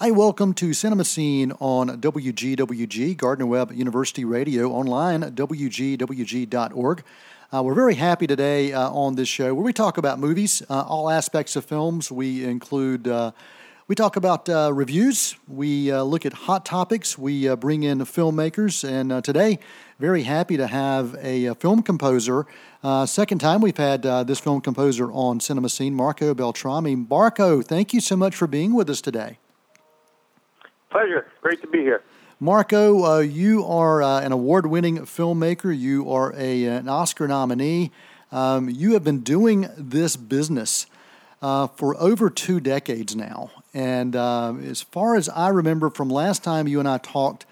Hi, welcome to Cinema Scene on WGWG, Gardner Webb University Radio, online at WGWG.org. Uh, we're very happy today uh, on this show where we talk about movies, uh, all aspects of films. We include, uh, we talk about uh, reviews, we uh, look at hot topics, we bring in filmmakers, and today, very happy to have a, a film composer. second time we've had this film composer on Cinema Scene, Marco Beltrami. Marco, thank you so much for being with us today. Pleasure. Great to be here. Marco, uh, you are uh, an award winning filmmaker. You are a, an Oscar nominee. Um, you have been doing this business uh, for over two decades now. And uh, as far as I remember from last time you and I talked,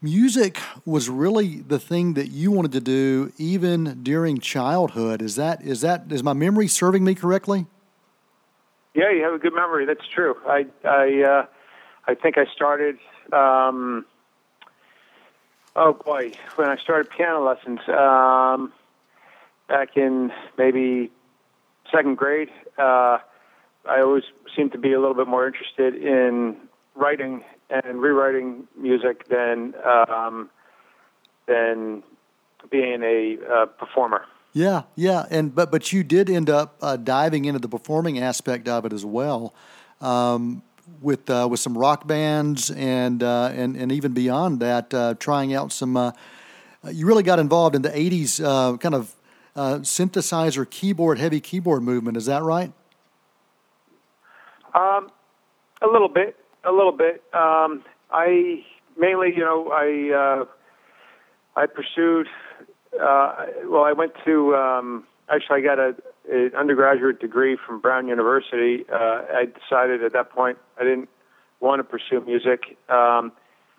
music was really the thing that you wanted to do even during childhood. Is that is that is my memory serving me correctly? Yeah, you have a good memory. That's true. I I uh, I think I started um, oh boy, when I started piano lessons um, back in maybe second grade, uh, I always seemed to be a little bit more interested in writing and rewriting music than um, than being a uh, performer. Yeah, yeah, and but but you did end up uh, diving into the performing aspect of it as well. Um, with uh, with some rock bands and uh, and and even beyond that, uh, trying out some. Uh, you really got involved in the '80s uh, kind of uh, synthesizer keyboard, heavy keyboard movement. Is that right? Um, a little bit, a little bit. Um, I mainly, you know, I I pursued. well, I went to. Um, actually, I got a an undergraduate degree from Brown University, uh, I decided at that point I didn't want to pursue music um,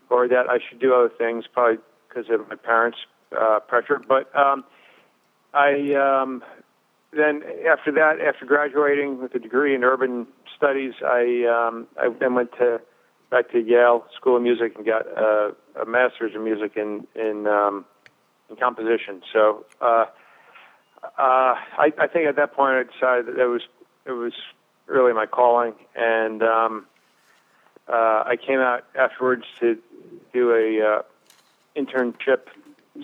or that I should do other things, probably because of my parents' uh, pressure. But um, I um, then after that, after graduating with a degree in urban studies, I um, I then went to back to Yale School of Music and got a, a master's in music in in, um, in composition. So. Uh, uh, I, I think at that point I decided that it was it was really my calling, and um, uh, I came out afterwards to do a uh, internship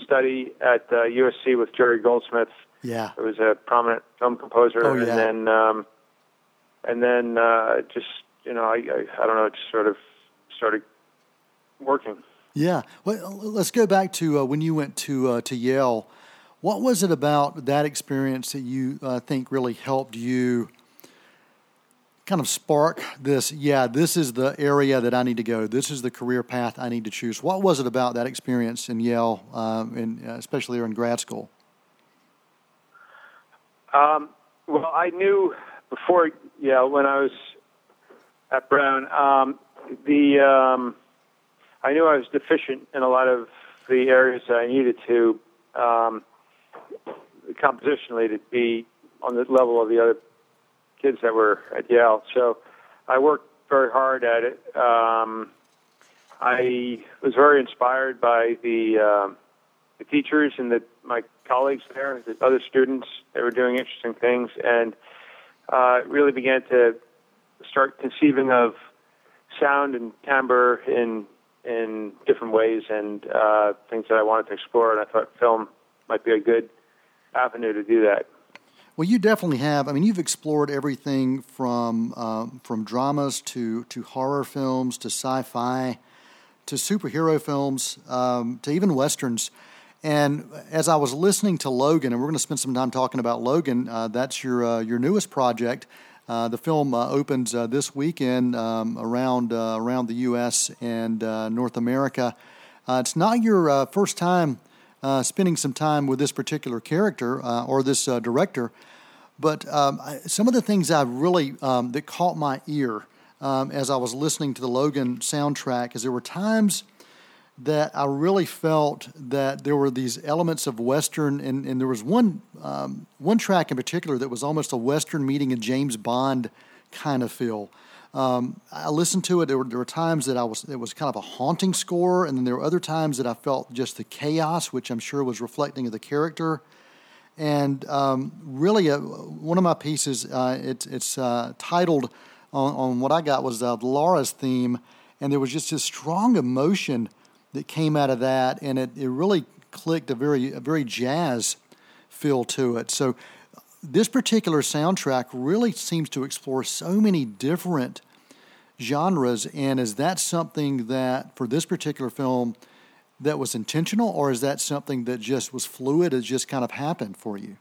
study at uh, USC with Jerry Goldsmith. Yeah, it was a prominent film composer, oh, yeah. and then um, and then uh, just you know I, I I don't know just sort of started working. Yeah, well, let's go back to uh, when you went to uh, to Yale. What was it about that experience that you uh, think really helped you kind of spark this? Yeah, this is the area that I need to go. This is the career path I need to choose. What was it about that experience in Yale, um, in, uh, especially in grad school? Um, well, I knew before Yale when I was at Brown. Um, the um, I knew I was deficient in a lot of the areas that I needed to um, compositionally to be on the level of the other kids that were at Yale. So I worked very hard at it. Um, I was very inspired by the um, the teachers and the, my colleagues there, the other students. They were doing interesting things, and uh, really began to start conceiving of sound and timbre in in different ways and uh, things that I wanted to explore. And I thought film might be a good avenue to do that. Well, you definitely have. I mean, you've explored everything from um, from dramas to to horror films to sci-fi to superhero films um, to even westerns. And as I was listening to Logan, and we're going to spend some time talking about Logan, uh, that's your uh, your newest project. Uh, the film uh, opens uh, this weekend um, around uh, around the U.S. and North America. it's not your first time uh, spending some time with this particular character uh, or this uh, director. But um, I, some of the things I really um, that caught my ear um, as I was listening to the Logan soundtrack is there were times that I really felt that there were these elements of Western, and, and there was one um, one track in particular that was almost a Western meeting a James Bond kind of feel. Um, I listened to it. There were, there were times that I was it was kind of a haunting score, and then there were other times that I felt just the chaos, which I'm sure was reflecting of the character. And um, really, uh, one of my pieces, uh, it's it's uh, titled on, on what I got was uh, Laura's theme, and there was just this strong emotion that came out of that, and it, it really clicked a very a very jazz feel to it. So this particular soundtrack really seems to explore so many different genres, and is that something that for this particular film that was intentional, or is that something that just was fluid? It just kind of happened for you.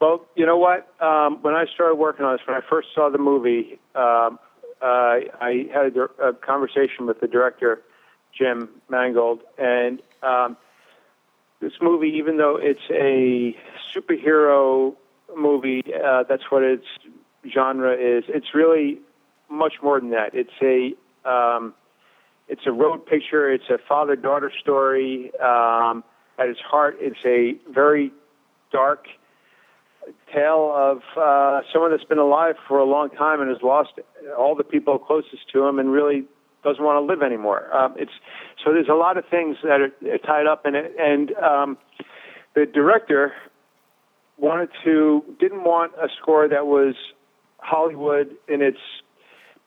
Well, you know what? Um, when I started working on this, when I first saw the movie, um, uh, I had a, a, conversation with the director, Jim Mangold, and um, this movie, even though it's a superhero movie, uh, that's what its genre is. It's really much more than that. It's a um, it's a road picture. It's a father daughter story. Um, at its heart, it's a very dark tale of uh, someone that's been alive for a long time and has lost all the people closest to him and really doesn't want to live anymore. Um, it's so there's a lot of things that are, are tied up in it, and um, the director wanted to didn't want a score that was Hollywood in its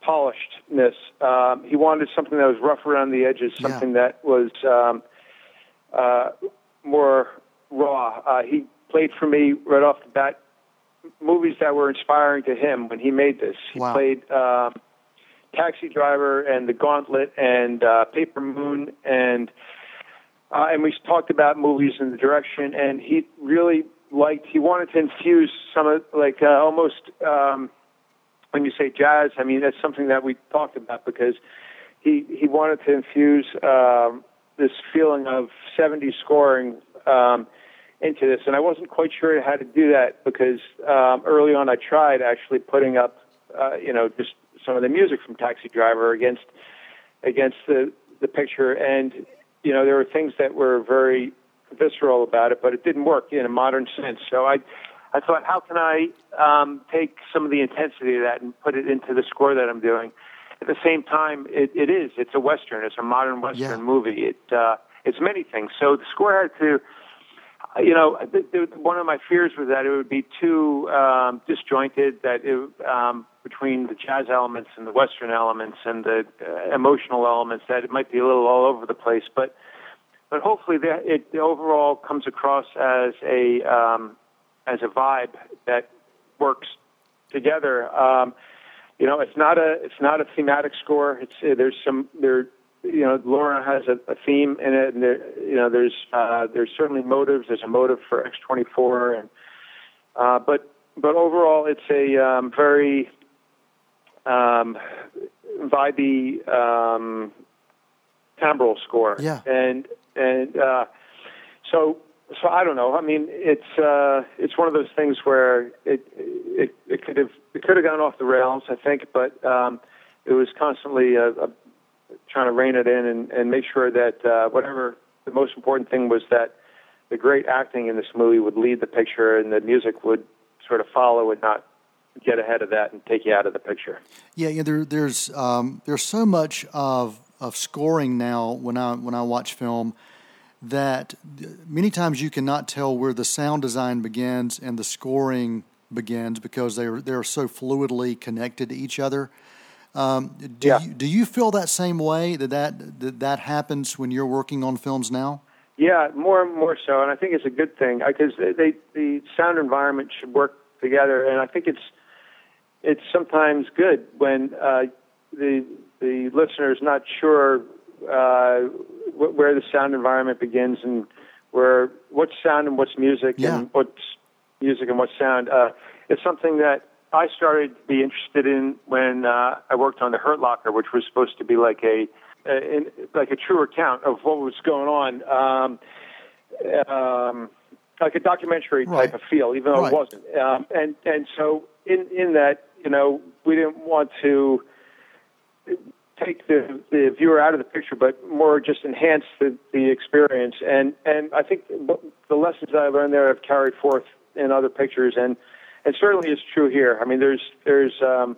polishedness. Um, he wanted something that was rough around the edges, something yeah. that was um, uh, more raw. Uh, he played for me right off the bat movies that were inspiring to him when he made this. He wow. played um, Taxi Driver and The Gauntlet and uh, Paper Moon and uh, and we talked about movies in the direction and he really liked he wanted to infuse some of like uh, almost um, when you say jazz I mean that's something that we talked about because he he wanted to infuse um, this feeling of 70s scoring um, into this, and I wasn't quite sure how to do that because um, early on I tried actually putting up, uh, you know, just some of the music from Taxi Driver against against the the picture, and you know there were things that were very visceral about it, but it didn't work in a modern sense. So I I thought, how can I um, take some of the intensity of that and put it into the score that I'm doing? At the same time, it, it is it's a western, it's a modern western yeah. movie. It uh, it's many things. So the score had to you know, the, the, one of my fears was that it would be too um, disjointed, that it, um, between the jazz elements and the Western elements and the uh, emotional elements, that it might be a little all over the place. But but hopefully, that it overall comes across as a um, as a vibe that works together. Um, you know, it's not a it's not a thematic score. It's uh, there's some there you know, Laura has a, a theme in it, and there, you know, there's uh, there's certainly motives. There's a motive for X24, and uh, but but overall, it's a um, very um, vibey um, timbral score. Yeah, and and uh, so so I don't know. I mean, it's uh, it's one of those things where it it, it could have it could have gone off the rails, I think, but um, it was constantly a, a trying to rein it in and, and make sure that uh, whatever the most important thing was that the great acting in this movie would lead the picture and the music would sort of follow and not get ahead of that and take you out of the picture. Yeah, yeah. There, there's um, there's so much of of scoring now when I when I watch film that many times you cannot tell where the sound design begins and the scoring begins because they're they're so fluidly connected to each other. Um, do yeah. you do you feel that same way that that that, that happens when you're working on films now? Yeah, more and more so, and I think it's a good thing because they, they, the sound environment should work together, and I think it's it's sometimes good when uh, the the listener is not sure uh, where the sound environment begins and where what's sound and what's music yeah. and what's music and what's sound. Uh, it's something that I started to be interested in when uh, I worked on the Hurt Locker, which was supposed to be like a, a in, like a true account of what was going on, um, um, like a documentary right. type of feel, even though right. it wasn't. Um, and and so in in that, you know, we didn't want to take the, the viewer out of the picture, but more just enhance the, the experience. And and I think the lessons I learned there have carried forth in other pictures and it certainly is true here. I mean, there's there's um,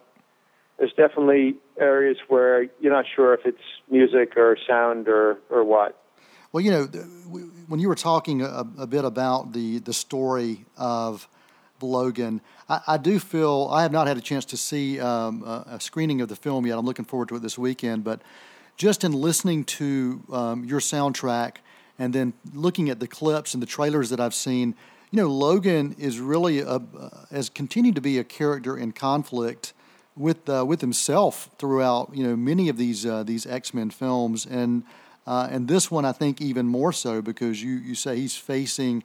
there's definitely areas where you're not sure if it's music or sound or or what. Well, you know, when you were talking a, a bit about the the story of Logan. I, I, do feel I have not had a chance to see um, a, a, screening of the film yet. I'm looking forward to it this weekend. But just in listening to um, your soundtrack and then looking at the clips and the trailers that I've seen, you know, Logan is really a, uh, has continued to be a character in conflict with uh, with himself throughout you know many of these uh, these X Men films, and uh, and this one I think even more so because you you say he's facing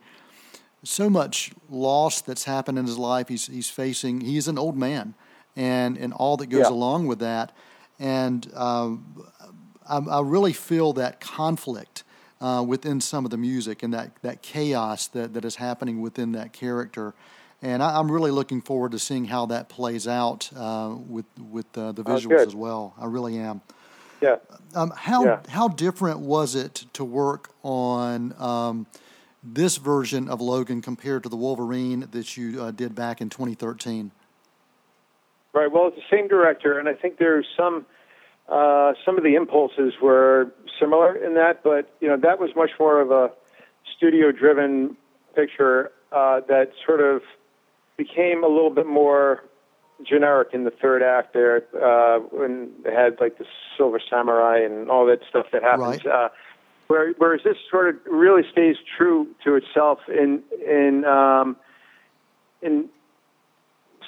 so much loss that's happened in his life. He's he's facing he's an old man, and and all that goes yeah. along with that, and um, I, I, really feel that conflict. Uh, within some of the music and that, that chaos that, that is happening within that character and I, am really looking forward to seeing how that plays out uh, with with uh, the visuals oh, as well. I really am. Yeah. Um, how yeah. how different was it to work on um, this version of Logan compared to the Wolverine that you uh, did back in 2013? Right. Well, it's the same director, and I think there's some uh, some of the impulses were similar in that, but you know that was much more of a studio-driven picture uh, that sort of became a little bit more generic in the third act there uh, when they had like the Silver Samurai and all that stuff that happens. Right. Uh, whereas this sort of really stays true to itself in in um, in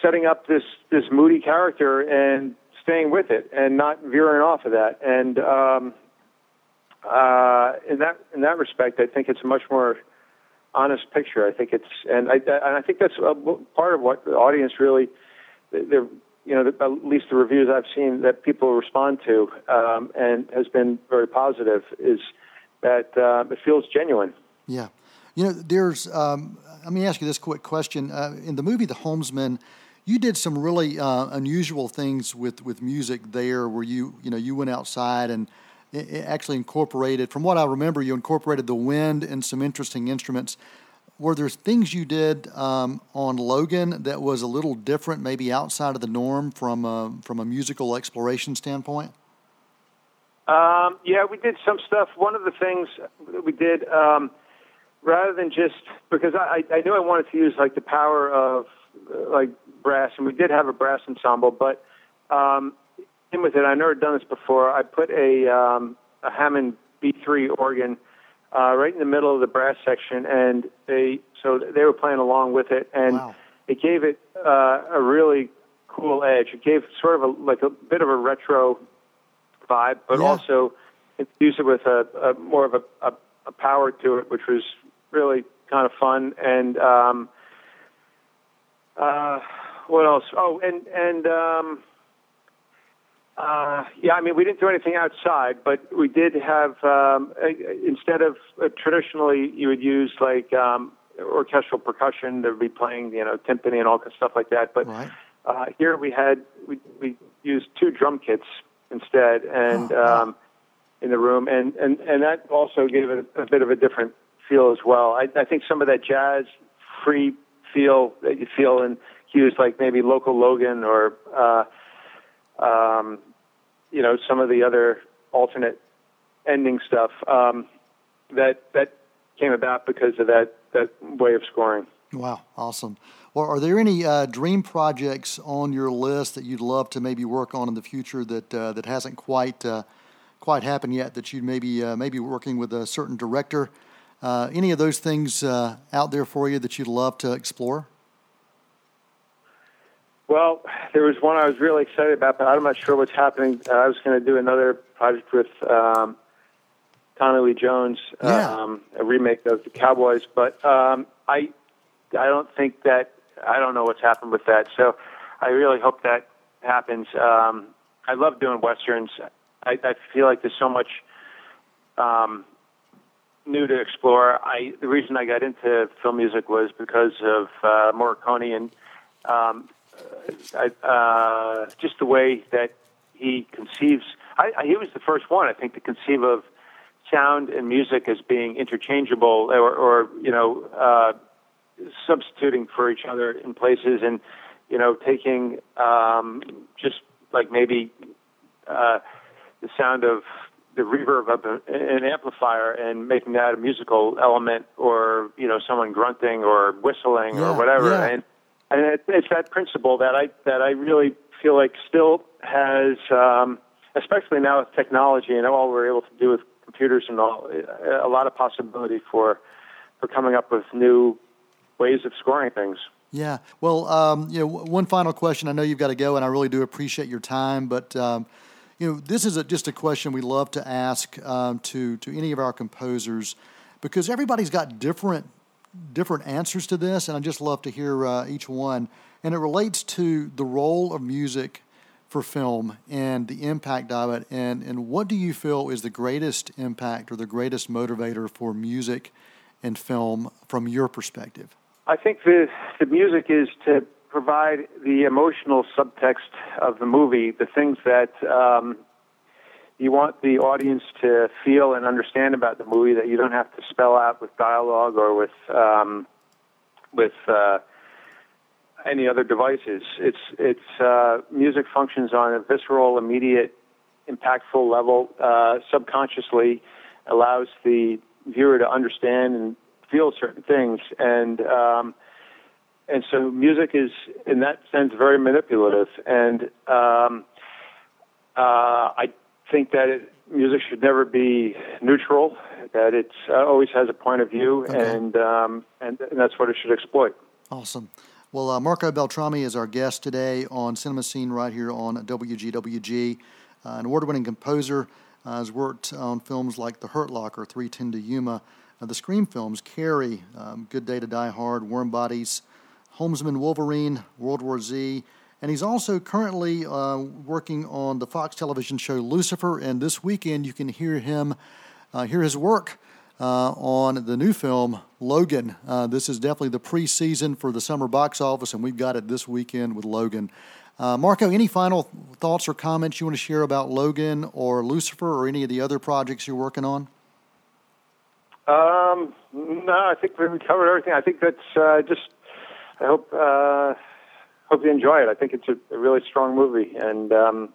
setting up this this moody character and staying with it and not veering off of that. And um, uh, in that in that respect, I think it's a much more honest picture. I think it's, and I, and I think that's part of what the audience really, the, you know, at least the reviews I've seen that people respond to, um, and has been very positive, is that uh, it feels genuine. Yeah, you know, there's. Um, let me ask you this quick question. Uh, in the movie The Homesman, you did some really uh, unusual things with, with music there, where you you know you went outside and actually incorporated, from what I remember, you incorporated the wind and some interesting instruments. Were there things you did um, on Logan that was a little different, maybe outside of the norm from a, from a musical exploration standpoint? Um, yeah, we did some stuff. One of the things we did, um, rather than just because I, I knew I wanted to use like the power of like brass, and we did have a brass ensemble, but um, in with it. I've never done this before. I put a um, a Hammond B3 organ uh, right in the middle of the brass section, and they so they were playing along with it, and wow. it gave it uh, a really cool edge. It gave sort of a like a bit of a retro vibe, but yeah. also infused it with a, a more of a, a, a power to it, which was really kind of fun. And um, uh, what else? Oh, and and um, uh, yeah, I mean, we didn't do anything outside, but we did have um, instead of uh, traditionally you would use like um, orchestral percussion. They'd be playing, you know, timpani and all that stuff like that. But right. uh, here we had we we used two drum kits instead, and oh, um, in the room, and and and that also gave it a, a bit of a different feel as well. I, I think some of that jazz free feel that you feel in cues like maybe local Logan or uh, um, you know, some of the other alternate ending stuff um, that that came about because of that that way of scoring. Wow, awesome. Well, are there any uh, dream projects on your list that you'd love to maybe work on in the future that uh, that hasn't quite uh, quite happened yet? That you'd maybe uh, maybe working with a certain director. Uh, any of those things uh, out there for you that you'd love to explore? Well, there was one I was really excited about, but I'm not sure what's happening. Uh, I was going to do another project with um, Tommy Lee Jones, yeah. um, a remake of the Cowboys, but um, I, I don't think that I don't know what's happened with that. So, I really hope that happens. Um, I love doing westerns. I, I feel like there's so much um, new to explore. I the reason I got into film music was because of uh, Morricone and um, uh, just the way that he conceives. I, I, he was the first one, I think, to conceive of sound and music as being interchangeable, or, or you know, uh, substituting for each other in places, and you know, taking um, just like maybe uh, the sound of the reverb of an amplifier and making that a musical element, or you know, someone grunting or whistling yeah, or whatever, yeah. and and it, it's that principle that I that I really feel like still has, um, especially now with technology and all we're able to do with computers and all, a lot of possibility for for coming up with new ways of scoring things. Yeah. Well, um, you know, one final question. I know you've got to go, and I really do appreciate your time, but. Um, you know, this is a, just a question we love to ask um, to to any of our composers because everybody's got different different answers to this, and I just love to hear uh, each one. And it relates to the role of music for film and the impact of it. And, and what do you feel is the greatest impact or the greatest motivator for music and film from your perspective? I think the, the music is to provide the emotional subtext of the movie, the things that um, you want the audience to feel and understand about the movie that you don't have to spell out with dialogue or with um, with uh, any other devices. It's it's uh, music functions on a visceral, immediate, impactful level. Uh, subconsciously, allows the viewer to understand and feel certain things, and um, and so music is in that sense very manipulative. And um, uh, I think that it, music should never be neutral. That it uh, always has a point of view, okay. and, um, and and that's what it should exploit. Awesome. Well, uh, Marco Beltrami is our guest today on Cinema Scene right here on WGWG. Uh, an award-winning composer, uh, has worked on films like The Hurt Locker, 3:10 to Yuma, the Scream films, Carrie, um, Good Day to Die Hard, Warm Bodies, Homesman Wolverine, World War Z, and he's also currently uh, working on the Fox television show Lucifer. And this weekend, you can hear him, uh, hear his work uh, on the new film Logan. Uh, this is definitely the preseason for the summer box office, and we've got it this weekend with Logan. Uh, Marco, any final thoughts or comments you want to share about Logan or Lucifer or any of the other projects you're working on? Um, no, I think we covered everything. I think that's uh, just. I hope hope you enjoy it. I think it's a, a really strong movie, and um,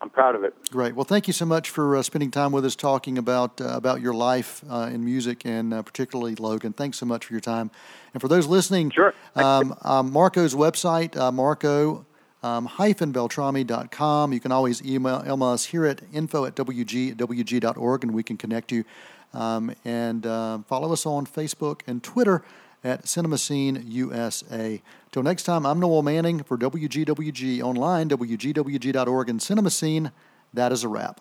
I'm proud of it. Great. Well, thank you so much for uh, spending time with us, talking about uh, about your life uh, in music, and uh, particularly Logan. Thanks so much for your time. And for those listening, sure. Um, um, Marco's website, uh, Marco. Um, beltrami.com. You can always email, email us here at info at wg, and we can connect you. Um, and uh, follow us on Facebook and Twitter at Cinema Scene USA. Till next time, I'm Noel Manning for WGWG online, WGWG.org, and Cinema Scene. That is a wrap.